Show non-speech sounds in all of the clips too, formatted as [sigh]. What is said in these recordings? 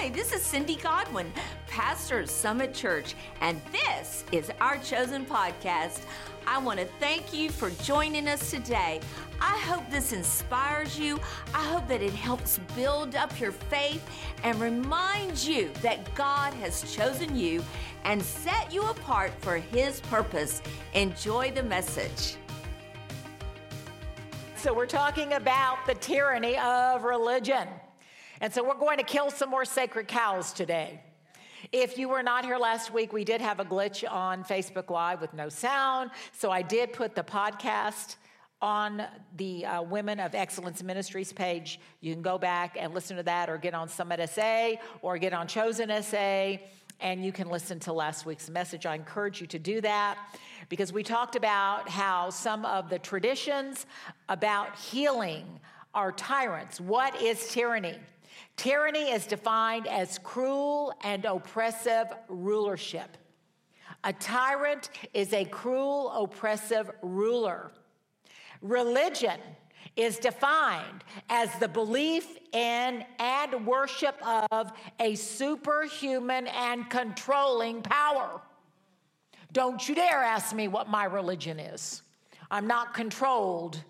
Hi, this is Cindy Godwin, pastor of Summit Church, and this is our chosen podcast. I want to thank you for joining us today. I hope this inspires you. I hope that it helps build up your faith and remind you that God has chosen you and set you apart for His purpose. Enjoy the message. So, we're talking about the tyranny of religion. And so, we're going to kill some more sacred cows today. If you were not here last week, we did have a glitch on Facebook Live with no sound. So I did put the podcast on the uh, Women of Excellence Ministries page. You can go back and listen to that, or get on Summit SA, or get on Chosen SA, and you can listen to last week's message. I encourage you to do that because we talked about how some of the traditions about healing are tyrants. What is tyranny? Tyranny is defined as cruel and oppressive rulership. A tyrant is a cruel, oppressive ruler. Religion is defined as the belief in and worship of a superhuman and controlling power. Don't you dare ask me what my religion is. I'm not controlled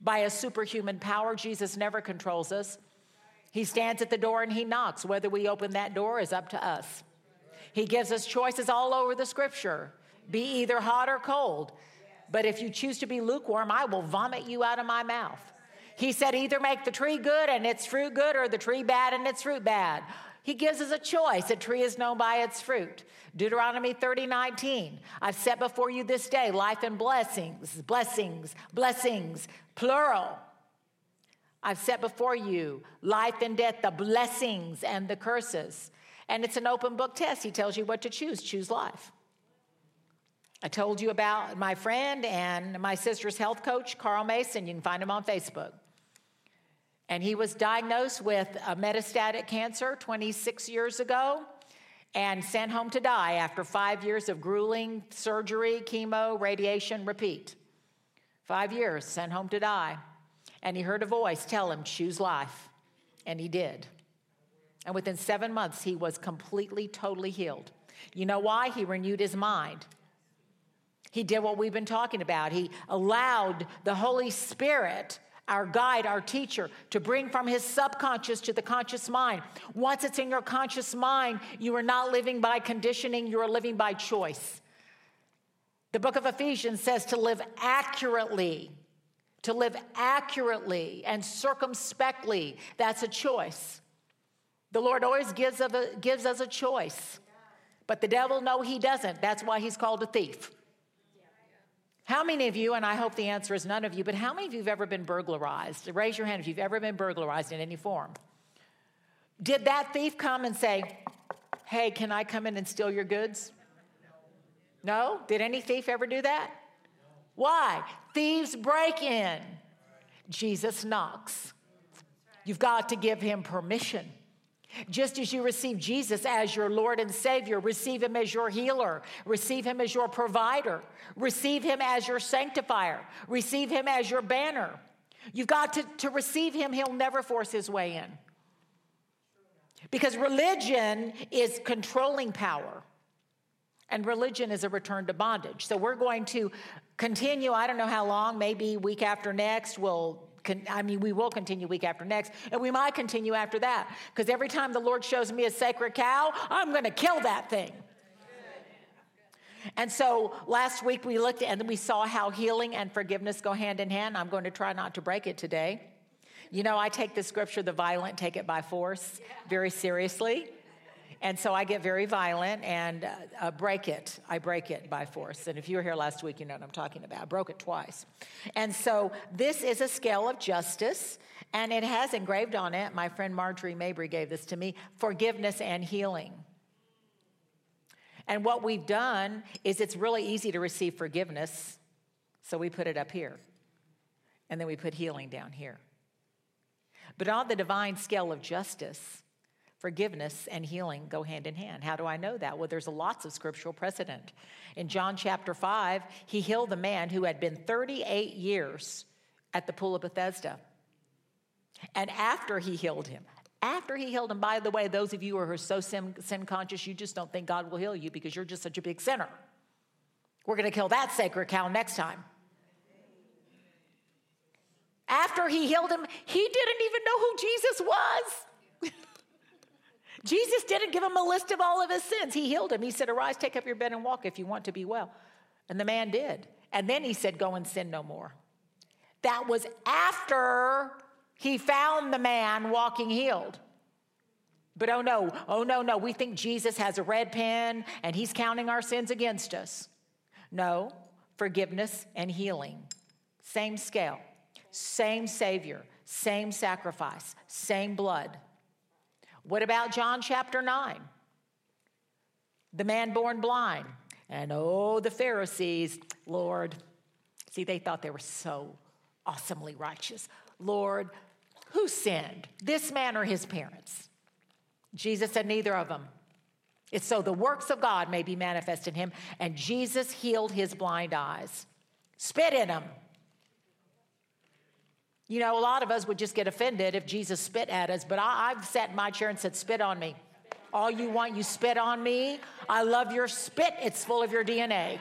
by a superhuman power. Jesus never controls us. He stands at the door and he knocks. Whether we open that door is up to us. He gives us choices all over the scripture be either hot or cold. But if you choose to be lukewarm, I will vomit you out of my mouth. He said, either make the tree good and its fruit good, or the tree bad and its fruit bad. He gives us a choice. A tree is known by its fruit. Deuteronomy 30, 19. I've set before you this day life and blessings, blessings, blessings, plural. I've set before you life and death, the blessings and the curses. And it's an open book test. He tells you what to choose. Choose life. I told you about my friend and my sister's health coach, Carl Mason. You can find him on Facebook. And he was diagnosed with a metastatic cancer 26 years ago and sent home to die after five years of grueling surgery, chemo, radiation, repeat. Five years, sent home to die and he heard a voice tell him, Choose life. And he did. And within seven months, he was completely, totally healed. You know why? He renewed his mind. He did what we've been talking about. He allowed the Holy Spirit, our guide, our teacher, to bring from his subconscious to the conscious mind. Once it's in your conscious mind, you are not living by conditioning, you are living by choice. The book of Ephesians says to live accurately to live accurately and circumspectly, that's a choice. The Lord always gives, a, gives us a choice. But the devil, no, he doesn't. That's why he's called a thief. How many of you, and I hope the answer is none of you, but how many of you have ever been burglarized? Raise your hand if you've ever been burglarized in any form. Did that thief come and say, Hey, can I come in and steal your goods? No? Did any thief ever do that? Why? Thieves break in. Jesus knocks. You've got to give him permission. Just as you receive Jesus as your Lord and Savior, receive him as your healer, receive him as your provider, receive him as your sanctifier, receive him as your banner. You've got to, to receive him, he'll never force his way in. Because religion is controlling power, and religion is a return to bondage. So we're going to continue, I don't know how long, maybe week after next, we'll I mean, we will continue week after next, and we might continue after that. Because every time the Lord shows me a sacred cow, I'm going to kill that thing. And so last week we looked and we saw how healing and forgiveness go hand in hand. I'm going to try not to break it today. You know, I take the scripture, the violent take it by force, very seriously. And so I get very violent and uh, uh, break it. I break it by force. And if you were here last week, you know what I'm talking about. I broke it twice. And so this is a scale of justice, and it has engraved on it, my friend Marjorie Mabry gave this to me forgiveness and healing. And what we've done is it's really easy to receive forgiveness, so we put it up here. And then we put healing down here. But on the divine scale of justice, Forgiveness and healing go hand in hand. How do I know that? Well, there's lots of scriptural precedent. In John chapter 5, he healed the man who had been 38 years at the pool of Bethesda. And after he healed him, After he healed him, by the way, those of you who are so sin, sin conscious, you just don't think God will heal you because you're just such a big sinner. We're going to kill that sacred cow next time. After he healed him, he didn't even know who Jesus was. [laughs] Jesus didn't give him a list of all of his sins. He healed him. He said, Arise, take up your bed and walk if you want to be well. And the man did. And then he said, Go and sin no more. That was after he found the man walking healed. But oh no, oh no, no, we think Jesus has a red pen and he's counting our sins against us. No, forgiveness and healing. Same scale, same Savior, same sacrifice, same blood. What about John chapter 9? The man born blind. And oh, the Pharisees, Lord, see, they thought they were so awesomely righteous. Lord, who sinned, this man or his parents? Jesus said, Neither of them. It's so the works of God may be manifest in him. And Jesus healed his blind eyes. Spit in him. You know, a lot of us would just get offended if Jesus spit at us, but I, have sat in my chair and said, Spit on me. All you want, you spit on me. I love your spit, it's full of your DNA.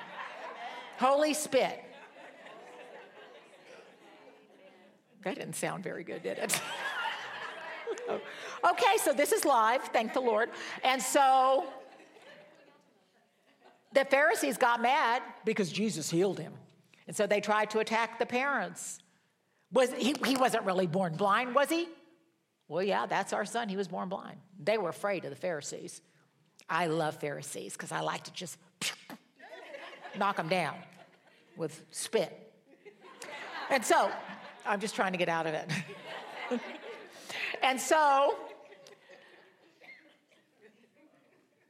Holy spit. That didn't sound very good, did it? [laughs] okay, so this is live, thank the Lord. And so the Pharisees got mad because Jesus healed him. And so they tried to attack the parents. Was, he, he wasn't really born blind, was he? Well, yeah, that's our son. He was born blind. They were afraid of the Pharisees. I love Pharisees because I like to just knock them down with spit. And so, I'm just trying to get out of it. [laughs] and so,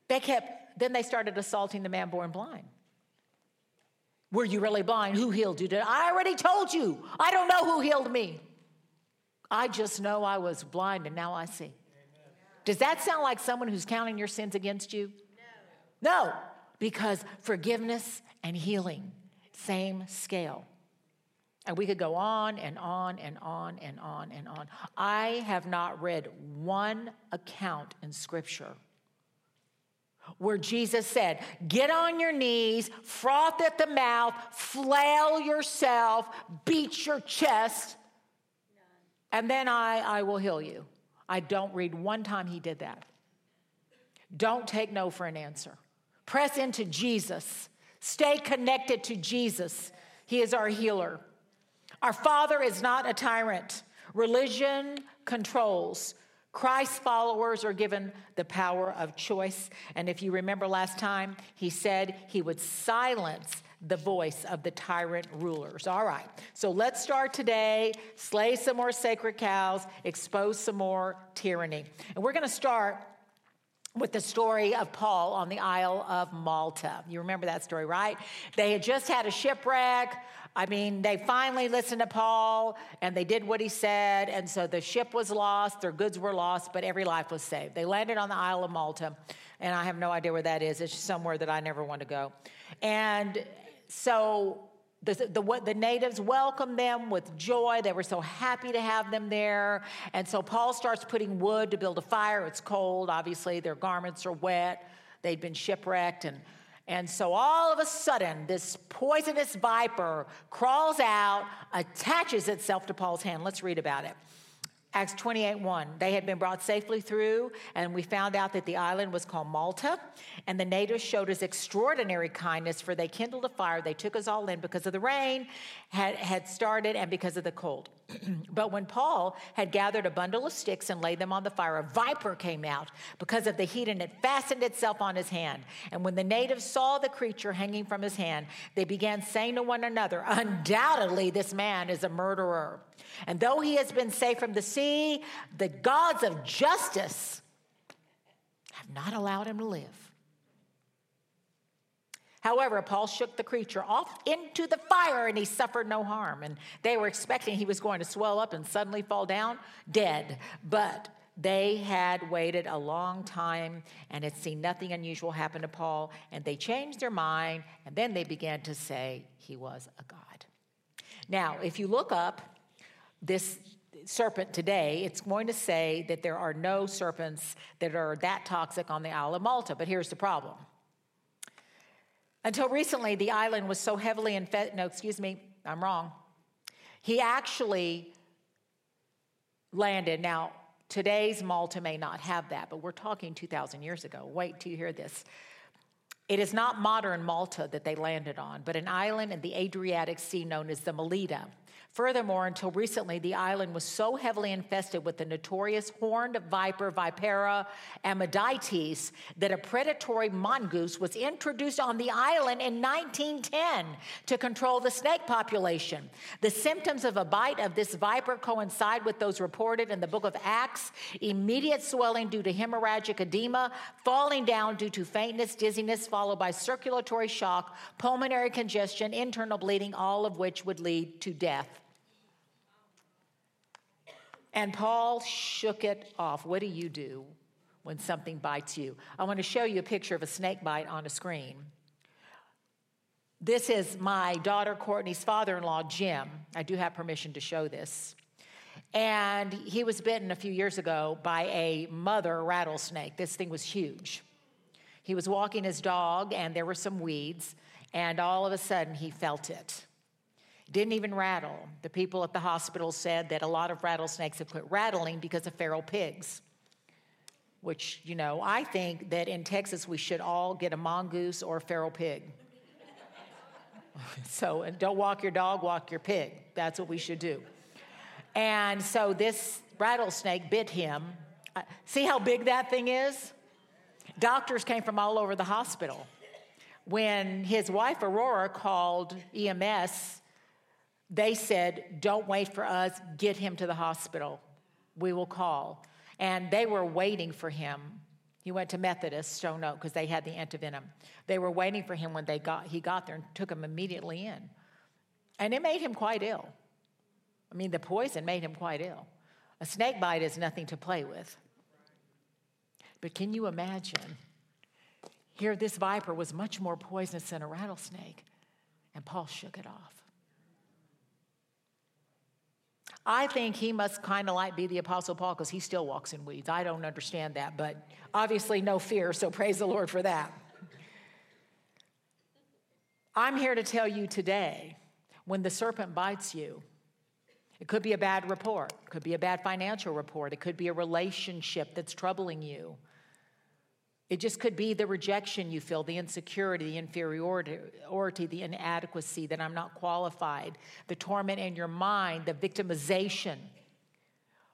they kept, then they started assaulting the man born blind. Were you really blind? Who healed you? Did I already told you? I don't know who healed me. I just know I was blind and now I see. Does that sound like someone who's counting your sins against you? No, no because forgiveness and healing, same scale. And we could go on and on and on and on and on. I have not read one account in Scripture where Jesus said, Get on your knees, froth at the mouth, flail yourself, beat your chest, and then I, I will heal you. I don't read one time he did that. Don't take no for an answer. Press into Jesus. Stay connected to Jesus. He is our healer. Our Father is not a tyrant. Religion controls. Christ's followers are given the power of choice. And if you remember last time, he said he would silence the voice of the tyrant rulers. All right, so let's start today. Slay some more sacred cows, expose some more tyranny. And we're going to start with the story of Paul on the Isle of Malta. You remember that story, right? They had just had a shipwreck. I mean, they finally listened to Paul and they did what he said. And so the ship was lost, their goods were lost, but every life was saved. They landed on the Isle of Malta, and I have no idea where that is. It's somewhere that I never want to go. And so the, the, the, natives welcomed them with joy. They were so happy to have them there. And so Paul starts putting wood to build a fire. It's cold, obviously, their garments are wet. They'd been shipwrecked. And and so all of a sudden, this poisonous viper crawls out, attaches itself to Paul's hand. Let's read about it. Acts 28 1. They had been brought safely through, and we found out that the island was called Malta. And the natives showed us extraordinary kindness, for they kindled a fire. They took us all in because of the rain had, had started and because of the cold. [clears throat] but when Paul had gathered a bundle of sticks and laid them on the fire, a viper came out because of the heat, and it fastened itself on his hand. And when the natives saw the creature hanging from his hand, they began saying to one another, Undoubtedly, this man is a murderer. And though he has been saved from the sea, the gods of justice have not allowed him to live. However, Paul shook the creature off into the fire and he suffered no harm. And they were expecting he was going to swell up and suddenly fall down dead. But they had waited a long time and had seen nothing unusual happen to Paul. And they changed their mind and then they began to say he was a god. Now, if you look up this serpent today, it's going to say that there are no serpents that are that toxic on the Isle of Malta. But here's the problem. Until recently, the island was so heavily infested. No, excuse me, I'm wrong. He actually landed. Now, today's Malta may not have that, but we're talking 2,000 years ago. Wait till you hear this. It is not modern Malta that they landed on, but an island in the Adriatic Sea known as the Melita. Furthermore, until recently, the island was so heavily infested with the notorious horned viper Vipera ammodytes that a predatory mongoose was introduced on the island in 1910 to control the snake population. The symptoms of a bite of this viper coincide with those reported in the book of Acts immediate swelling due to hemorrhagic edema, falling down due to faintness, dizziness, followed by circulatory shock, pulmonary congestion, internal bleeding, all of which would lead to death. And Paul shook it off. What do you do when something bites you? I want to show you a picture of a snake bite on a screen. This is my daughter Courtney's father in law, Jim. I do have permission to show this. And he was bitten a few years ago by a mother rattlesnake. This thing was huge. He was walking his dog, and there were some weeds, and all of a sudden he felt it. Didn't even rattle. The people at the hospital said that a lot of rattlesnakes have quit rattling because of feral pigs. Which, you know, I think that in Texas we should all get a mongoose or a feral pig. [laughs] so, don't walk your dog, walk your pig. That's what we should do. And so this rattlesnake bit him. Uh, see how big that thing is? Doctors came from all over the hospital. When his wife Aurora called EMS, they said, Don't wait for us, get him to the hospital. We will call. And they were waiting for him. He went to Methodist, Stone Oak, because they had the antivenom. They were waiting for him when they got, he got there and took him immediately in. And it made him quite ill. I mean, the poison made him quite ill. A snake bite is nothing to play with. But can you imagine? Here, this viper was much more poisonous than a rattlesnake, and Paul shook it off. I think he must kind of like be the Apostle Paul because he still walks in weeds. I don't understand that, but obviously no fear, so praise the Lord for that. I'm here to tell you today when the serpent bites you, it could be a bad report, it could be a bad financial report, it could be a relationship that's troubling you. It just could be the rejection you feel, the insecurity, the inferiority, the inadequacy, that I'm not qualified, the torment in your mind, the victimization.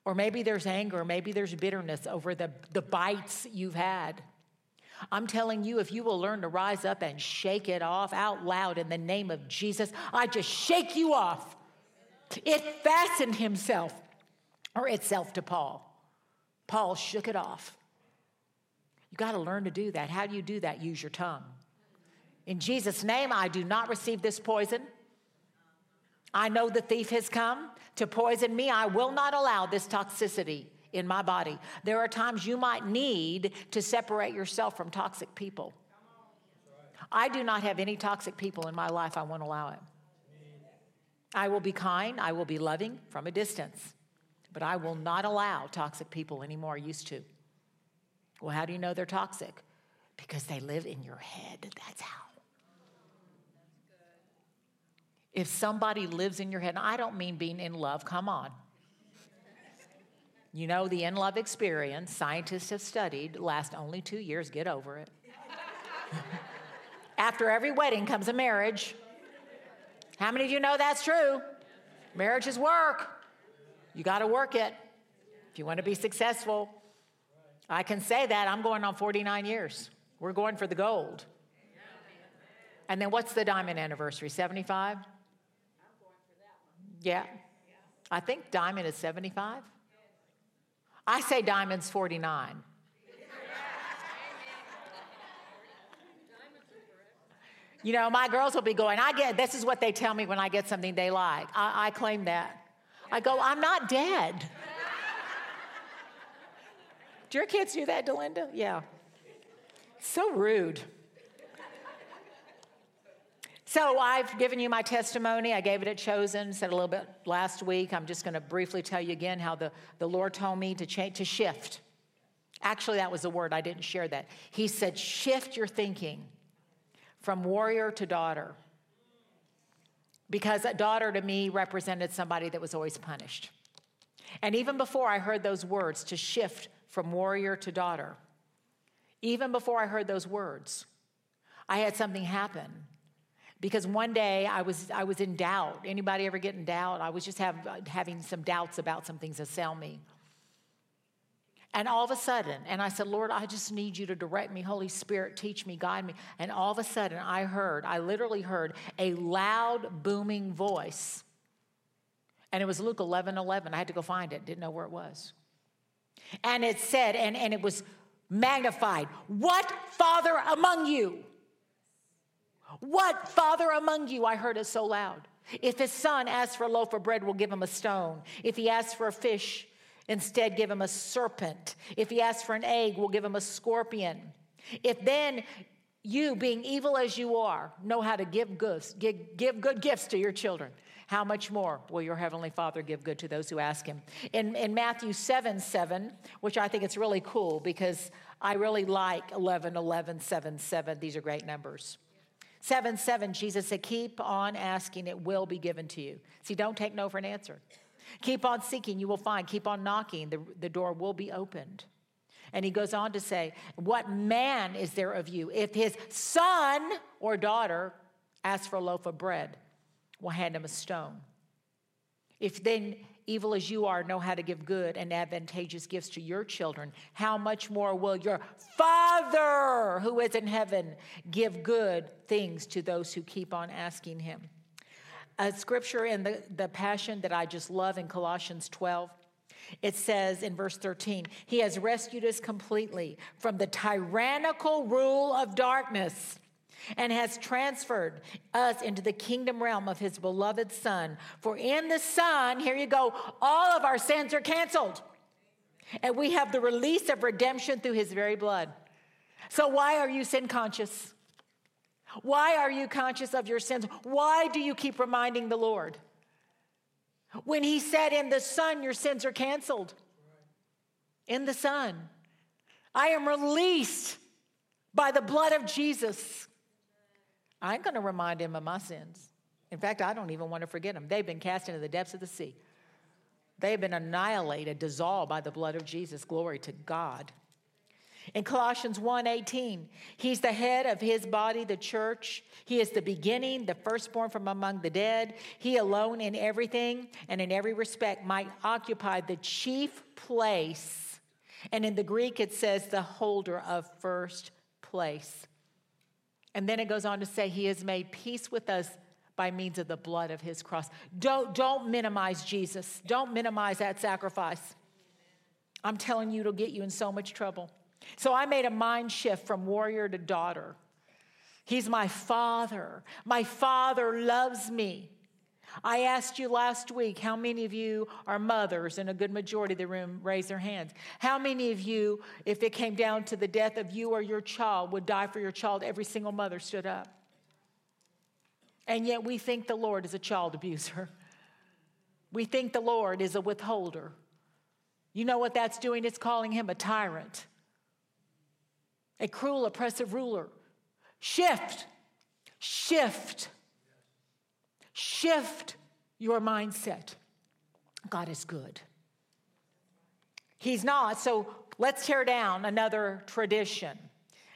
Or maybe there's anger, maybe there's bitterness over the, the bites you've had. I'm telling you, if you will learn to rise up and shake it off out loud in the name of Jesus, I just shake you off. It fastened himself or itself to Paul. Paul shook it off. You got to learn to do that. How do you do that? Use your tongue. In Jesus' name, I do not receive this poison. I know the thief has come to poison me. I will not allow this toxicity in my body. There are times you might need to separate yourself from toxic people. I do not have any toxic people in my life. I won't allow it. I will be kind, I will be loving from a distance, but I will not allow toxic people anymore. I used to. Well, how do you know they're toxic? Because they live in your head. That's how. If somebody lives in your head, and I don't mean being in love, come on. You know, the in love experience, scientists have studied, lasts only two years. Get over it. [laughs] After every wedding comes a marriage. How many of you know that's true? Marriage is work. You got to work it if you want to be successful. I can say that I'm going on 49 years. We're going for the gold. And then what's the diamond anniversary? 75? Yeah. I think diamond is 75. I say diamond's 49. You know, my girls will be going, I get, this is what they tell me when I get something they like. I, I claim that. I go, I'm not dead. Do your kids do that, Delinda? Yeah. So rude. So I've given you my testimony. I gave it at Chosen, said a little bit last week. I'm just going to briefly tell you again how the, the Lord told me to change, to shift. Actually, that was the word. I didn't share that. He said, shift your thinking from warrior to daughter. Because a daughter to me represented somebody that was always punished. And even before I heard those words, to shift from warrior to daughter, even before I heard those words, I had something happen because one day I was, I was in doubt. Anybody ever get in doubt? I was just have, having some doubts about some things that sell me. And all of a sudden, and I said, Lord, I just need you to direct me. Holy Spirit, teach me, guide me. And all of a sudden, I heard, I literally heard a loud, booming voice. And it was Luke 11 11. I had to go find it, didn't know where it was. And it said, and, and it was magnified, What father among you? What father among you, I heard it so loud. If his son asks for a loaf of bread, we'll give him a stone. If he asks for a fish, instead give him a serpent. If he asks for an egg, we'll give him a scorpion. If then you, being evil as you are, know how to give gifts, give, give good gifts to your children, how much more will your heavenly Father give good to those who ask him? In, in Matthew 7 7, which I think it's really cool because I really like 11 11 7 7. These are great numbers. 7 7, Jesus said, Keep on asking, it will be given to you. See, don't take no for an answer. Keep on seeking, you will find. Keep on knocking, the, the door will be opened. And he goes on to say, What man is there of you? If his son or daughter asks for a loaf of bread, will hand him a stone. If then evil as you are, know how to give good and advantageous gifts to your children, how much more will your Father who is in heaven give good things to those who keep on asking him? A scripture in the, the Passion that I just love in Colossians 12. It says in verse 13, He has rescued us completely from the tyrannical rule of darkness and has transferred us into the kingdom realm of his beloved Son. For in the Son, here you go, all of our sins are canceled. And we have the release of redemption through his very blood. So, why are you sin conscious? Why are you conscious of your sins? Why do you keep reminding the Lord? When he said, In the Son, your sins are canceled. In the Son. I am released by the blood of Jesus. I ain't going to remind him of my sins. In fact, I don't even want to forget them. They've been cast into the depths of the sea. They've been annihilated, dissolved by the blood of Jesus. Glory to God. In Colossians 1:18, he's the head of his body, the church. He is the beginning, the firstborn from among the dead. He alone in everything and in every respect might occupy the chief place. And in the Greek it says the holder of first place. And then it goes on to say, He has made peace with us by means of the blood of His cross. Don't, don't minimize Jesus. Don't minimize that sacrifice. I'm telling you, it'll get you in so much trouble. So I made a mind shift from warrior to daughter. He's my father. My father loves me. I asked you last week how many of you are mothers, and a good majority of the room raised their hands. How many of you, if it came down to the death of you or your child, would die for your child? Every single mother stood up. And yet we think the Lord is a child abuser. We think the Lord is a withholder. You know what that's doing? It's calling him a tyrant, a cruel, oppressive ruler. Shift, shift Shift your mindset. God is good. He's not, so let's tear down another tradition.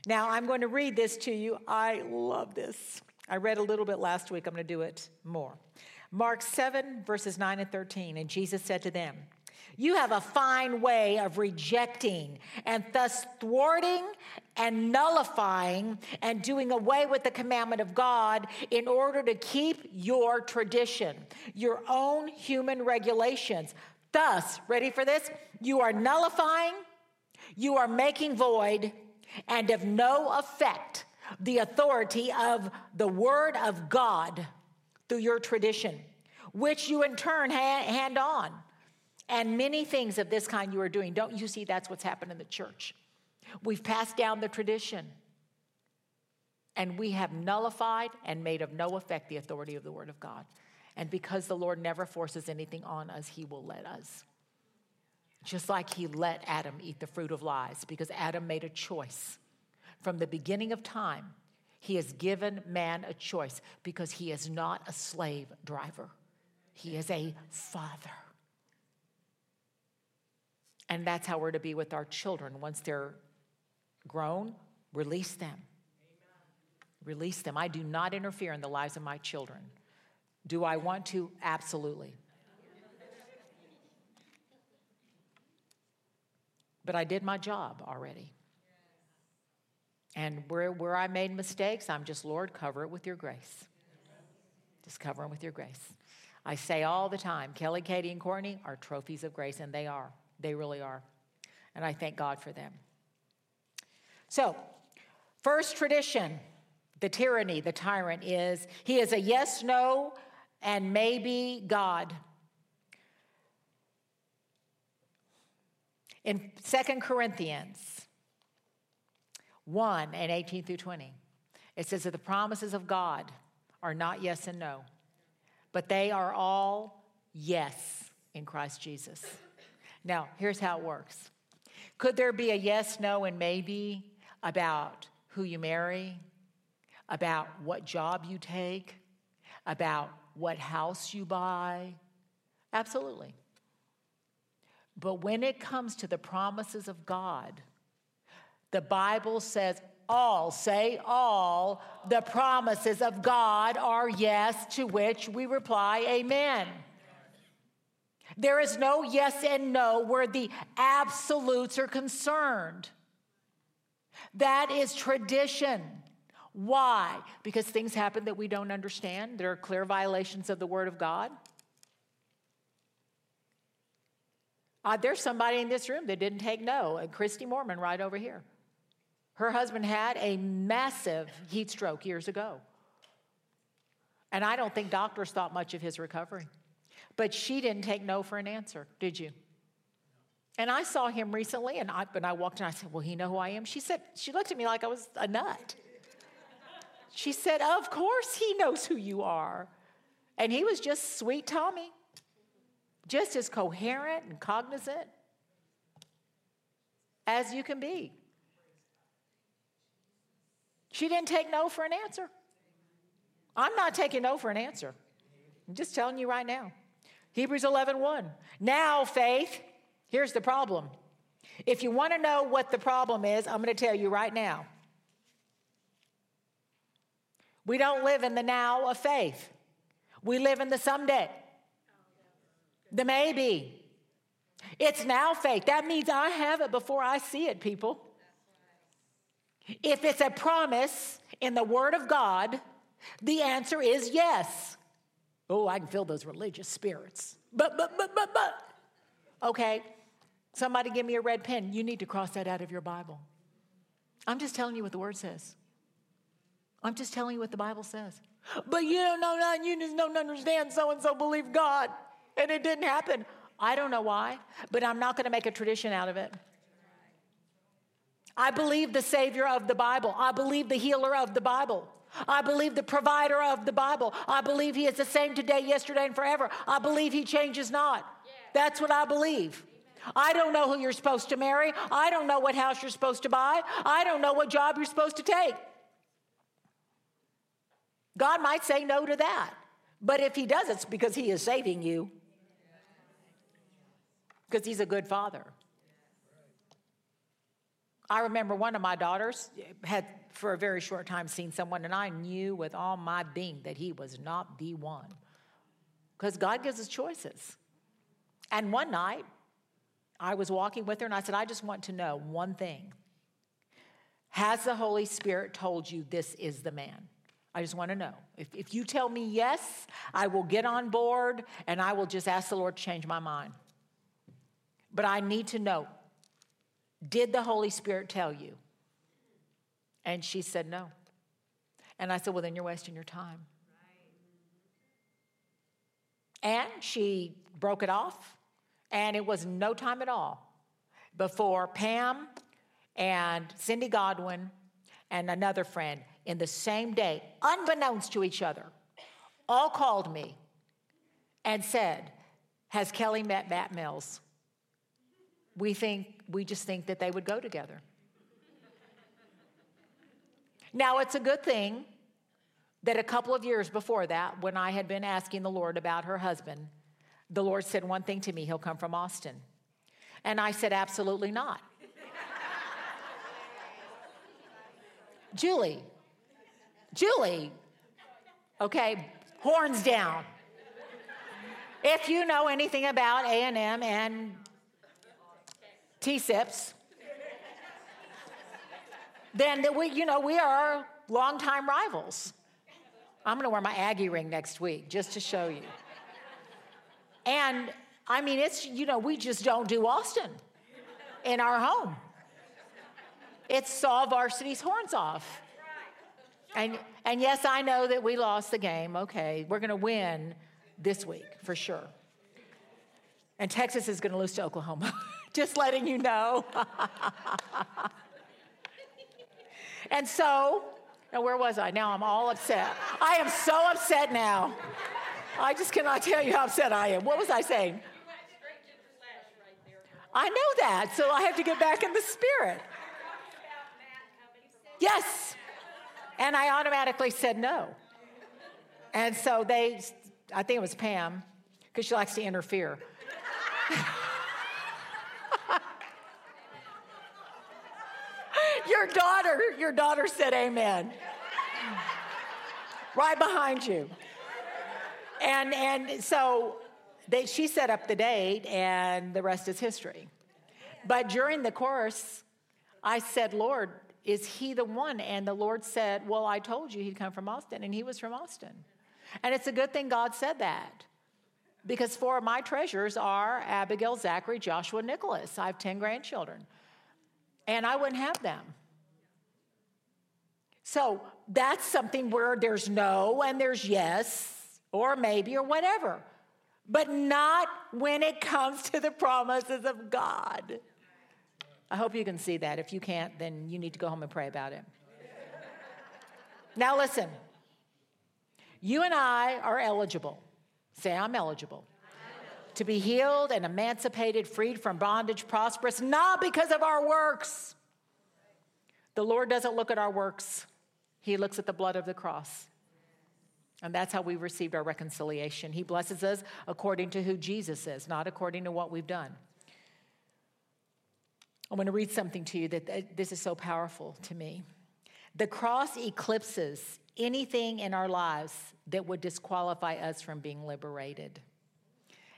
Now, I'm going to read this to you. I love this. I read a little bit last week. I'm going to do it more. Mark 7, verses 9 and 13. And Jesus said to them, you have a fine way of rejecting and thus thwarting and nullifying and doing away with the commandment of God in order to keep your tradition, your own human regulations. Thus, ready for this? You are nullifying, you are making void, and of no effect the authority of the Word of God through your tradition, which you in turn hand on and many things of this kind you are doing. Don't you see that's what's happened in the church? We've passed down the tradition. And we have nullified and made of no effect the authority of the Word of God. And because the Lord never forces anything on us, He will let us. Just like He let Adam eat the fruit of lies, because Adam made a choice. From the beginning of time, He has given man a choice because He is not a slave driver, He is a father. And that's how we're to be with our children. Once they're grown, release them. Release them. I do not interfere in the lives of my children. Do I want to? Absolutely. But I did my job already. And where, where I made mistakes, I'm just, Lord, cover it with your grace. Just cover them with your grace. I say all the time Kelly, Katie, and Courtney are trophies of grace, and they are. They really are. And I thank God for them. So, first tradition the tyranny, the tyrant is he is a yes, no, and maybe God. In Second Corinthians 1 and 18 through 20, it says that the promises of God are not yes and no, but they are all yes in Christ Jesus. Now, here's how it works Could there be a yes, no, and maybe about who you marry, about what job you take, about what house you buy? Absolutely. But when it comes to the promises of God, the Bible says all, say all, the promises of God are yes, to which we reply, Amen. There is no yes and no where the absolutes are concerned. That is tradition. Why? Because things happen that we don't understand. There are clear violations of the Word of God. Uh, there's somebody in this room that didn't take no, and Christy Mormon right over here. Her husband had a massive heat stroke years ago. And I don't think doctors thought much of his recovery. But she didn't take no for an answer, did you? And I saw him recently, and I, when I walked in, I said, Well, he know who I am? She said, She looked at me like I was a nut. She said, Of course he knows who you are. And he was just sweet Tommy, just as coherent and cognizant as you can be. She didn't take no for an answer. I'm not taking no for an answer. I'm just telling you right now. Hebrews 11 1. Now, faith, here's the problem. If you want to know what the problem is, I'm going to tell you right now. We don't live in the now of faith. We live in the someday, the maybe. It's now faith. That means I have it before I see it, people. If it's a promise in the Word of God, the answer is yes. Oh, I can feel those religious spirits. But, but, but, but, but. Okay, somebody give me a red pen. You need to cross that out of your Bible. I'm just telling you what the word says. I'm just telling you what the Bible says. But you don't know nothing. You just don't understand. So and so believe God, and it didn't happen. I don't know why, but I'm not going to make a tradition out of it. I believe the Savior of the Bible. I believe the healer of the Bible. I believe the provider of the Bible. I believe he is the same today, yesterday, and forever. I believe he changes not. That's what I believe. I don't know who you're supposed to marry. I don't know what house you're supposed to buy. I don't know what job you're supposed to take. God might say no to that. But if he does, it's because he is saving you. Because he's a good father. I remember one of my daughters had, for a very short time, seen someone, and I knew with all my being that he was not the one. Because God gives us choices. And one night, I was walking with her, and I said, I just want to know one thing. Has the Holy Spirit told you this is the man? I just want to know. If, if you tell me yes, I will get on board and I will just ask the Lord to change my mind. But I need to know did the Holy Spirit tell you? And she said, No. And I said, Well, then you're wasting your time. And she broke it off, and it was no time at all before Pam and Cindy Godwin and another friend in the same day, unbeknownst to each other, all called me and said, Has Kelly met Matt Mills? We think, we just think that they would go together. now, it's a good thing that a couple of years before that, when I had been asking the Lord about her husband, the Lord said one thing to me he'll come from Austin. And I said, Absolutely not. [laughs] Julie, Julie, okay, horns down. If you know anything about A&M and T-SIPs, then we, you know, we are longtime rivals. I'm going to wear my Aggie ring next week just to show you. And I mean, it's, you know, we just don't do Austin in our home. It's saw varsity's horns off. And, and yes, I know that we lost the game. Okay, we're going to win this week for sure. And Texas is going to lose to Oklahoma. [laughs] Just letting you know. and so, now where was I? Now I'm all upset. I am so upset now. I just cannot tell you how upset I am. What was I saying? I know that, so I have to get back in the spirit. Yes. And I automatically said no. And so they, I think it was Pam, because she likes to interfere. [laughs] your daughter, your daughter said amen. right behind you. And and so they, she set up the date and the rest is history. But during the course, I said, Lord, is he the one? And the Lord said, Well, I told you he'd come from Austin, and he was from Austin. And it's a good thing God said that. Because four of my treasures are Abigail, Zachary, Joshua, Nicholas. I have 10 grandchildren. And I wouldn't have them. So that's something where there's no and there's yes, or maybe, or whatever. But not when it comes to the promises of God. I hope you can see that. If you can't, then you need to go home and pray about it. now, listen. You and I are eligible. Say, I'm eligible. To be healed and emancipated, freed from bondage, prosperous, not because of our works. The Lord doesn't look at our works, He looks at the blood of the cross. And that's how we received our reconciliation. He blesses us according to who Jesus is, not according to what we've done. I'm going to read something to you that this is so powerful to me. The cross eclipses anything in our lives that would disqualify us from being liberated.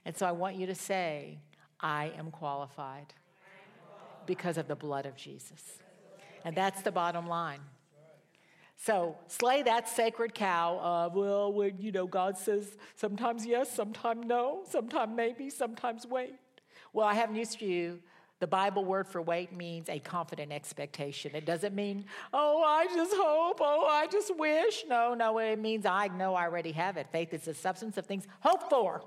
And so I want you to say, I am qualified because of the blood of Jesus. And that's the bottom line. So slay that sacred cow of, well, when, you know, God says sometimes yes, sometimes no, sometimes maybe, sometimes wait. Well, I have news for you. The Bible word for wait means a confident expectation. It doesn't mean, oh, I just hope, oh, I just wish. No, no, it means I know I already have it. Faith is the substance of things hoped for.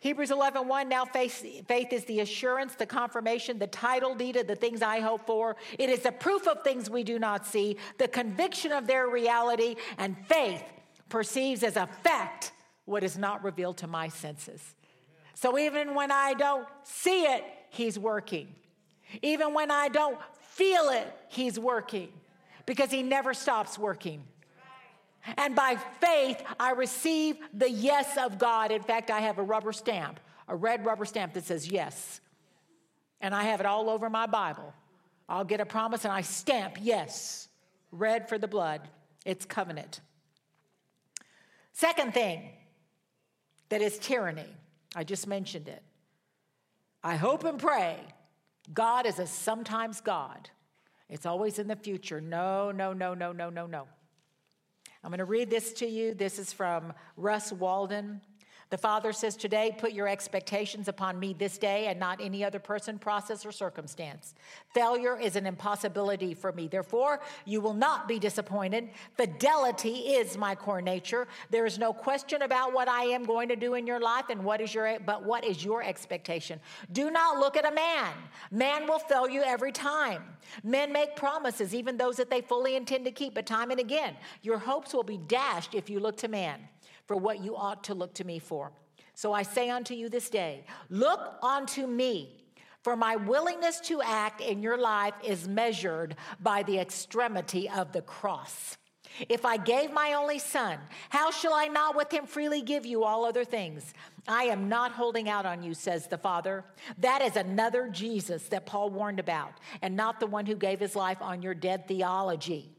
Hebrews 11, 1, now faith, faith is the assurance, the confirmation, the title deed of the things I hope for. It is the proof of things we do not see, the conviction of their reality, and faith perceives as a fact what is not revealed to my senses. So even when I don't see it, He's working. Even when I don't feel it, He's working because He never stops working. And by faith, I receive the yes of God. In fact, I have a rubber stamp, a red rubber stamp that says yes. And I have it all over my Bible. I'll get a promise and I stamp yes, red for the blood. It's covenant. Second thing that is tyranny I just mentioned it. I hope and pray God is a sometimes God. It's always in the future. No, no, no, no, no, no, no. I'm going to read this to you. This is from Russ Walden. The Father says, Today, put your expectations upon me this day and not any other person, process, or circumstance. Failure is an impossibility for me. Therefore, you will not be disappointed. Fidelity is my core nature. There is no question about what I am going to do in your life and what is your but what is your expectation. Do not look at a man. Man will fail you every time. Men make promises, even those that they fully intend to keep, but time and again, your hopes will be dashed if you look to man for what you ought to look to me for. So I say unto you this day, look unto me. For my willingness to act in your life is measured by the extremity of the cross. If I gave my only son, how shall I not with him freely give you all other things? I am not holding out on you, says the Father. That is another Jesus that Paul warned about, and not the one who gave his life on your dead theology.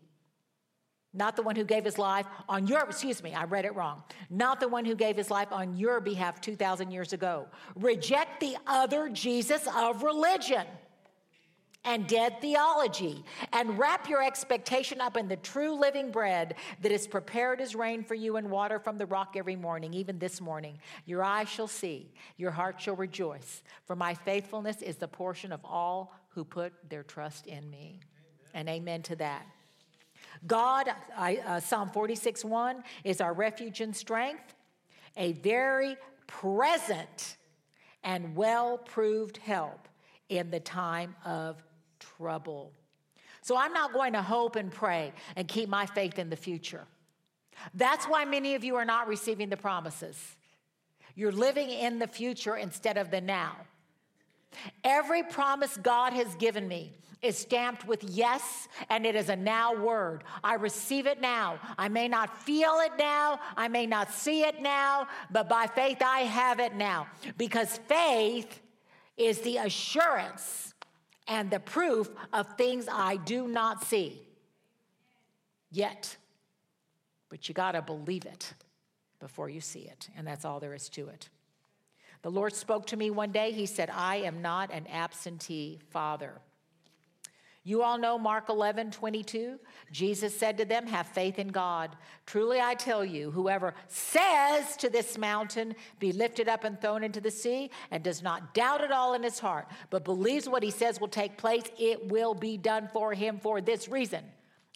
Not the one who gave his life on your, excuse me, I read it wrong. Not the one who gave his life on your behalf 2,000 years ago. Reject the other Jesus of religion and dead theology and wrap your expectation up in the true living bread that is prepared as rain for you and water from the rock every morning, even this morning. Your eyes shall see, your heart shall rejoice, for my faithfulness is the portion of all who put their trust in me. Amen. And amen to that. God, I, uh, Psalm 46 1 is our refuge and strength, a very present and well proved help in the time of trouble. So I'm not going to hope and pray and keep my faith in the future. That's why many of you are not receiving the promises. You're living in the future instead of the now. Every promise God has given me is stamped with yes, and it is a now word. I receive it now. I may not feel it now, I may not see it now, but by faith I have it now. Because faith is the assurance and the proof of things I do not see yet. But you got to believe it before you see it, and that's all there is to it. The Lord spoke to me one day. He said, I am not an absentee father. You all know Mark 11, 22. Jesus said to them, Have faith in God. Truly I tell you, whoever says to this mountain, Be lifted up and thrown into the sea, and does not doubt at all in his heart, but believes what he says will take place, it will be done for him for this reason.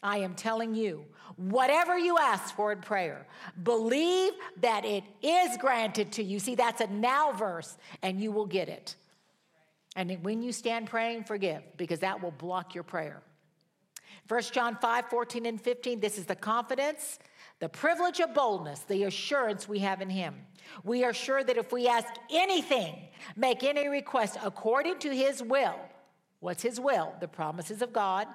I am telling you, whatever you ask for in prayer, believe that it is granted to you. See, that's a now verse, and you will get it. And when you stand praying, forgive, because that will block your prayer. 1 John 5 14 and 15, this is the confidence, the privilege of boldness, the assurance we have in Him. We are sure that if we ask anything, make any request according to His will, what's His will? The promises of God.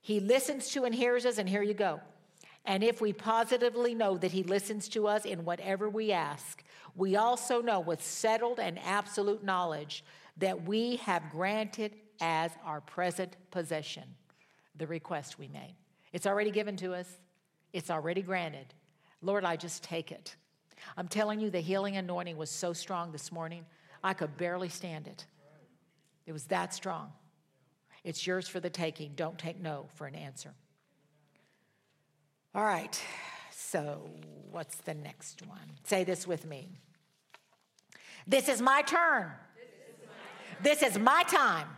He listens to and hears us, and here you go. And if we positively know that He listens to us in whatever we ask, we also know with settled and absolute knowledge that we have granted as our present possession the request we made. It's already given to us, it's already granted. Lord, I just take it. I'm telling you, the healing anointing was so strong this morning, I could barely stand it. It was that strong. It's yours for the taking. Don't take no for an answer. All right, so what's the next one? Say this with me. This is my turn. This is my time.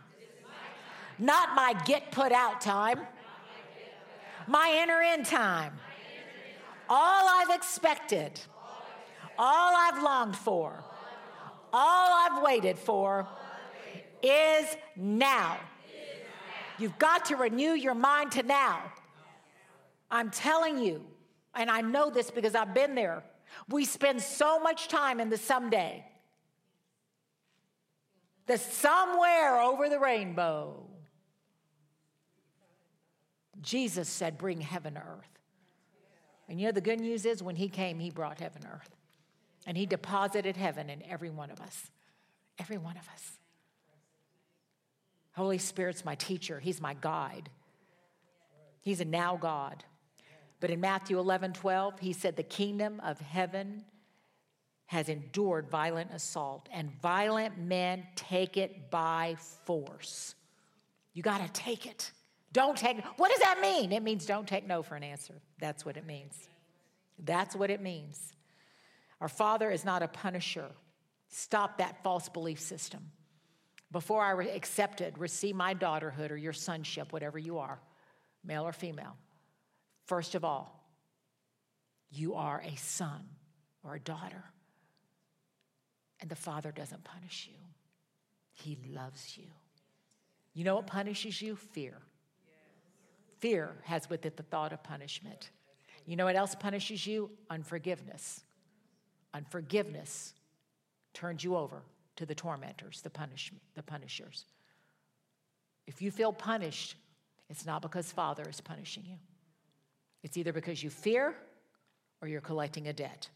Not my get put out time. My enter in time. All I've expected. All I've longed for. All I've waited for is now. You've got to renew your mind to now. I'm telling you, and I know this because I've been there. We spend so much time in the someday the somewhere over the rainbow. Jesus said, Bring heaven to earth. And you know, the good news is when he came, he brought heaven to earth. And he deposited heaven in every one of us. Every one of us. Holy Spirit's my teacher, he's my guide. He's a now God. But in Matthew 11, 12, he said, The kingdom of heaven has endured violent assault, and violent men take it by force. You got to take it. Don't take. What does that mean? It means don't take no for an answer. That's what it means. That's what it means. Our Father is not a punisher. Stop that false belief system. Before I accepted, receive my daughterhood or your sonship, whatever you are, male or female, first of all, you are a son or a daughter. And the Father doesn't punish you, He loves you. You know what punishes you? Fear. Fear has with it the thought of punishment. You know what else punishes you? Unforgiveness. Unforgiveness turns you over to the tormentors, the, punish, the punishers. If you feel punished, it's not because Father is punishing you. It's either because you fear or you're collecting a debt.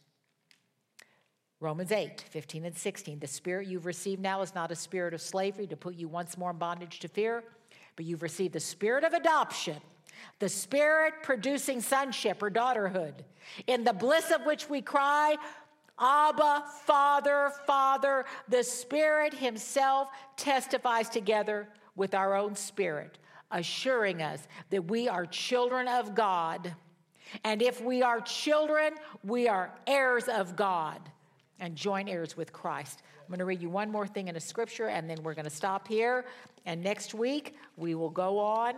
Romans 8, 15 and 16. The spirit you've received now is not a spirit of slavery to put you once more in bondage to fear, but you've received the spirit of adoption, the spirit producing sonship or daughterhood, in the bliss of which we cry, Abba, Father, Father. The Spirit Himself testifies together with our own spirit, assuring us that we are children of God. And if we are children, we are heirs of God and joint heirs with Christ. I'm going to read you one more thing in a scripture and then we're going to stop here. And next week, we will go on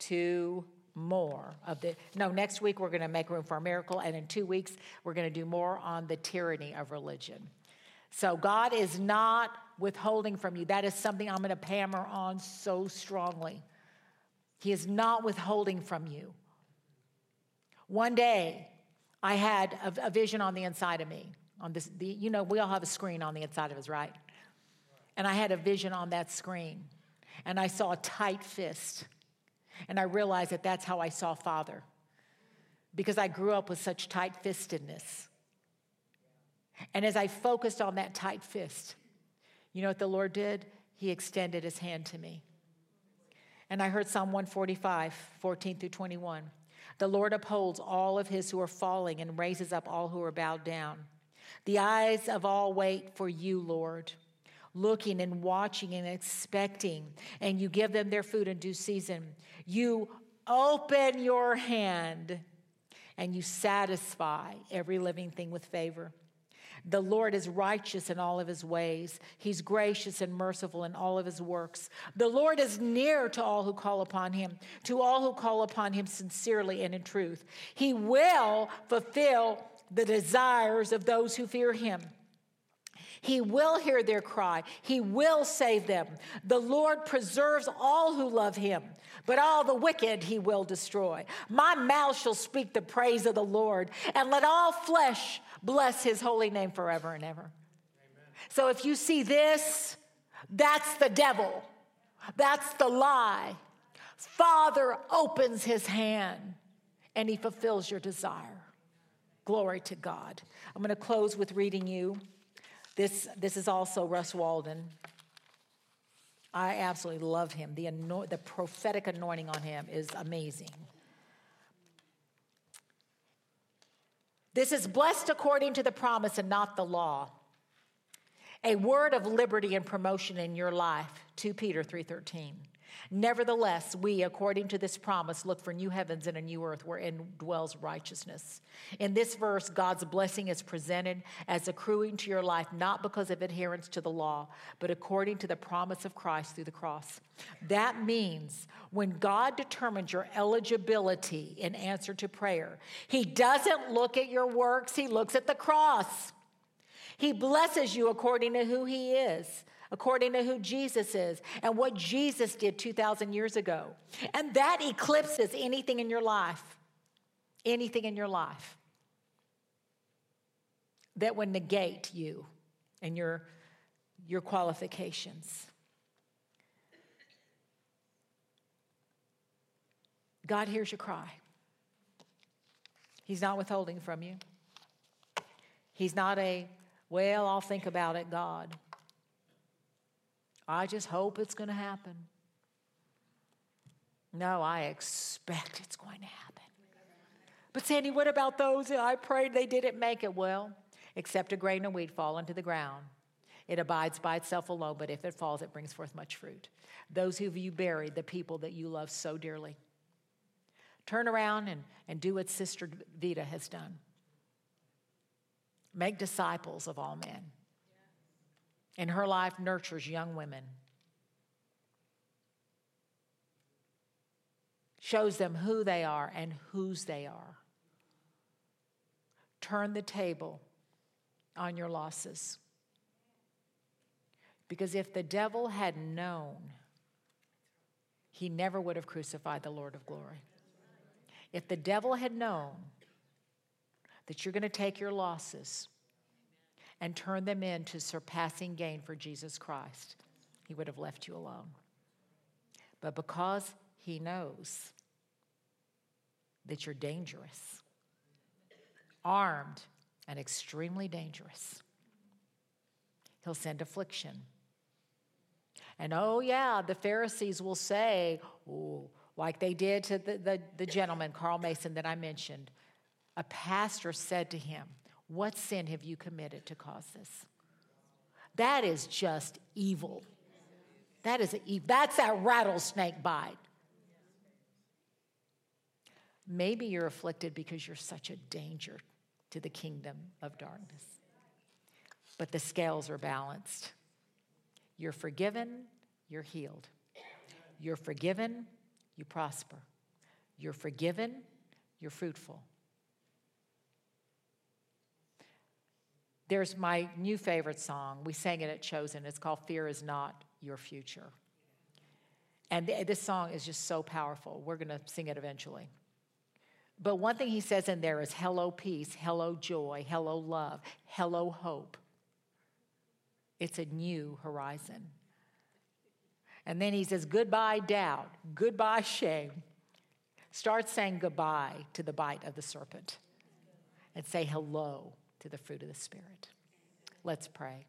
to more of the. No, next week, we're going to make room for a miracle. And in two weeks, we're going to do more on the tyranny of religion. So God is not withholding from you. That is something I'm going to hammer on so strongly. He is not withholding from you. One day, I had a, a vision on the inside of me on this, the, you know, we all have a screen on the inside of us, right? And I had a vision on that screen, and I saw a tight fist. And I realized that that's how I saw Father, because I grew up with such tight fistedness. And as I focused on that tight fist, you know what the Lord did? He extended his hand to me. And I heard Psalm 145, 14 through 21. The Lord upholds all of his who are falling and raises up all who are bowed down. The eyes of all wait for you, Lord, looking and watching and expecting, and you give them their food in due season. You open your hand and you satisfy every living thing with favor. The Lord is righteous in all of his ways. He's gracious and merciful in all of his works. The Lord is near to all who call upon him, to all who call upon him sincerely and in truth. He will fulfill the desires of those who fear him. He will hear their cry. He will save them. The Lord preserves all who love him, but all the wicked he will destroy. My mouth shall speak the praise of the Lord, and let all flesh bless his holy name forever and ever. Amen. So if you see this, that's the devil. That's the lie. Father opens his hand and he fulfills your desire. Glory to God. I'm going to close with reading you. This, this is also Russ Walden. I absolutely love him. The, the prophetic anointing on him is amazing. This is blessed according to the promise and not the law. A word of liberty and promotion in your life. 2 Peter 3:13. Nevertheless, we, according to this promise, look for new heavens and a new earth wherein dwells righteousness. In this verse, God's blessing is presented as accruing to your life not because of adherence to the law, but according to the promise of Christ through the cross. That means when God determines your eligibility in answer to prayer, He doesn't look at your works, He looks at the cross. He blesses you according to who He is according to who Jesus is and what Jesus did 2,000 years ago. And that eclipses anything in your life, anything in your life that would negate you and your, your qualifications. God hears your cry. He's not withholding from you. He's not a, well, I'll think about it, God. I just hope it's going to happen. No, I expect it's going to happen. But Sandy, what about those that I prayed they didn't make it? Well, except a grain of wheat fall into the ground. It abides by itself alone, but if it falls, it brings forth much fruit. Those who you buried, the people that you love so dearly. Turn around and, and do what Sister Vita has done. make disciples of all men. And her life nurtures young women, shows them who they are and whose they are. Turn the table on your losses. Because if the devil had known, he never would have crucified the Lord of glory. If the devil had known that you're going to take your losses and turn them into surpassing gain for Jesus Christ, he would have left you alone. But because he knows that you're dangerous, armed, and extremely dangerous, he'll send affliction. And oh, yeah, the Pharisees will say, oh, like they did to the, the, the gentleman, Carl Mason, that I mentioned. A pastor said to him, What sin have you committed to cause this? That is just evil. That is a, that's that rattlesnake bite. Maybe you're afflicted because you're such a danger to the kingdom of darkness. But the scales are balanced. You're forgiven, you're healed. You're forgiven, you prosper. You're forgiven, you're fruitful. There's my new favorite song. We sang it at Chosen. It's called Fear is Not Your Future. And this song is just so powerful. We're going to sing it eventually. But one thing he says in there is hello, peace, hello, joy, hello, love, hello, hope. It's a new horizon. And then he says, Goodbye, doubt. Goodbye, shame. Start saying goodbye to the bite of the serpent and say hello to the fruit of the Spirit. Let's pray.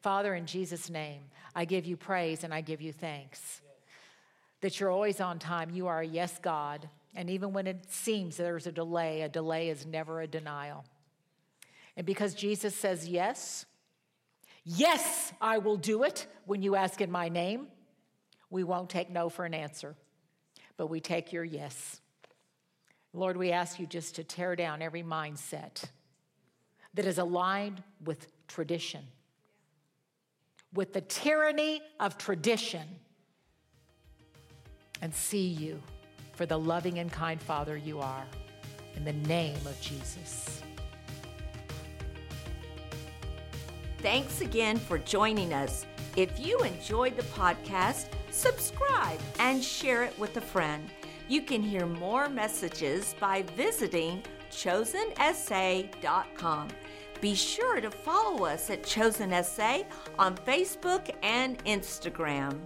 Father, in Jesus' name, I give you praise and I give you thanks that you're always on time. You are a yes God. And even when it seems there's a delay, a delay is never a denial. And because Jesus says yes, yes, I will do it when you ask in my name. We won't take no for an answer, but we take your yes. Lord, we ask you just to tear down every mindset that is aligned with tradition, with the tyranny of tradition, and see you for the loving and kind Father you are. In the name of Jesus. Thanks again for joining us. If you enjoyed the podcast, subscribe and share it with a friend. You can hear more messages by visiting chosensa.com. Be sure to follow us at Chosen SA on Facebook and Instagram.